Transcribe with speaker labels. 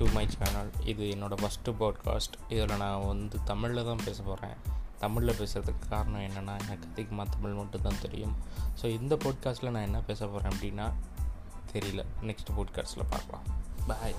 Speaker 1: To my channel இது என்னோடய first podcast இதில் நான் வந்து தமிழில் தான் பேச போகிறேன் தமிழில் பேசுகிறதுக்கு காரணம் என்னென்னா எனக்கு அதிகமாக தமிழ் மட்டும் தான் தெரியும். ஸோ இந்த பாட்காஸ்ட்டில் நான் என்ன பேச போகிறேன் அப்படின்னா தெரியல. நெக்ஸ்ட் பாட்காஸ்ட்டில் பார்க்கலாம். பாய்